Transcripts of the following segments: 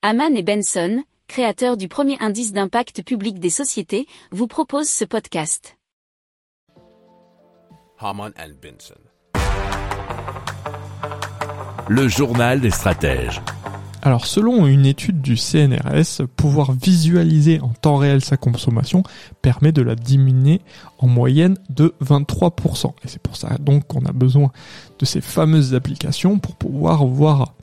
Haman et Benson, créateurs du premier indice d'impact public des sociétés, vous proposent ce podcast. Haman and Benson. Le journal des stratèges. Alors selon une étude du CNRS, pouvoir visualiser en temps réel sa consommation permet de la diminuer en moyenne de 23%. Et c'est pour ça donc qu'on a besoin de ces fameuses applications pour pouvoir voir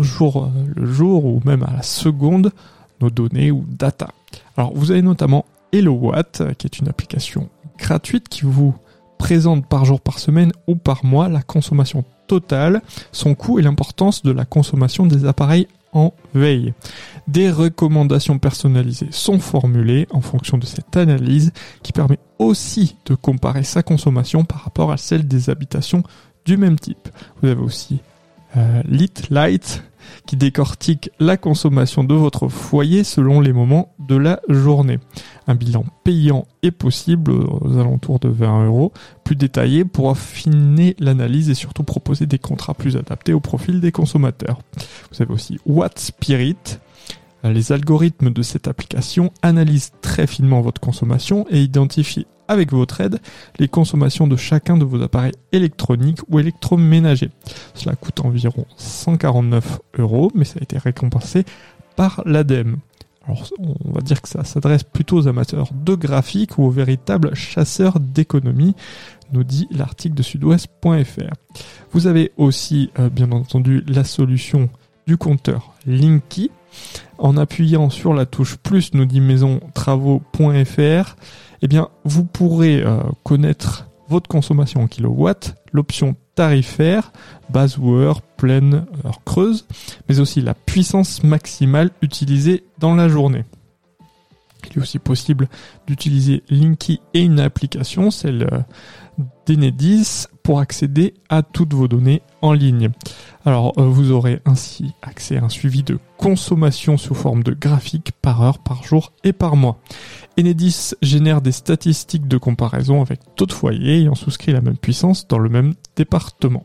au jour euh, le jour ou même à la seconde nos données ou data. Alors vous avez notamment HelloWatt qui est une application gratuite qui vous présente par jour, par semaine ou par mois la consommation totale, son coût et l'importance de la consommation des appareils en veille. Des recommandations personnalisées sont formulées en fonction de cette analyse qui permet aussi de comparer sa consommation par rapport à celle des habitations du même type. Vous avez aussi euh, Lit Light qui décortique la consommation de votre foyer selon les moments de la journée. Un bilan payant est possible aux alentours de 20 euros, plus détaillé pour affiner l'analyse et surtout proposer des contrats plus adaptés au profil des consommateurs. Vous avez aussi Watt Spirit. Les algorithmes de cette application analysent très finement votre consommation et identifient avec votre aide les consommations de chacun de vos appareils électroniques ou électroménagers. Cela coûte environ 149 euros, mais ça a été récompensé par l'ADEME. Alors, on va dire que ça s'adresse plutôt aux amateurs de graphique ou aux véritables chasseurs d'économie, nous dit l'article de sudouest.fr. Vous avez aussi, euh, bien entendu, la solution du compteur Linky. En appuyant sur la touche plus, nous dit maison-travaux.fr, eh bien, vous pourrez euh, connaître votre consommation en kilowatts, l'option tarifaire, base ou heure, pleine, heure creuse, mais aussi la puissance maximale utilisée dans la journée. Il est aussi possible d'utiliser Linky et une application, celle euh, d'Enedis, pour accéder à toutes vos données en ligne. Alors euh, vous aurez ainsi accès à un suivi de consommation sous forme de graphique par heure, par jour et par mois. Enedis génère des statistiques de comparaison avec d'autres foyers ayant souscrit la même puissance dans le même département.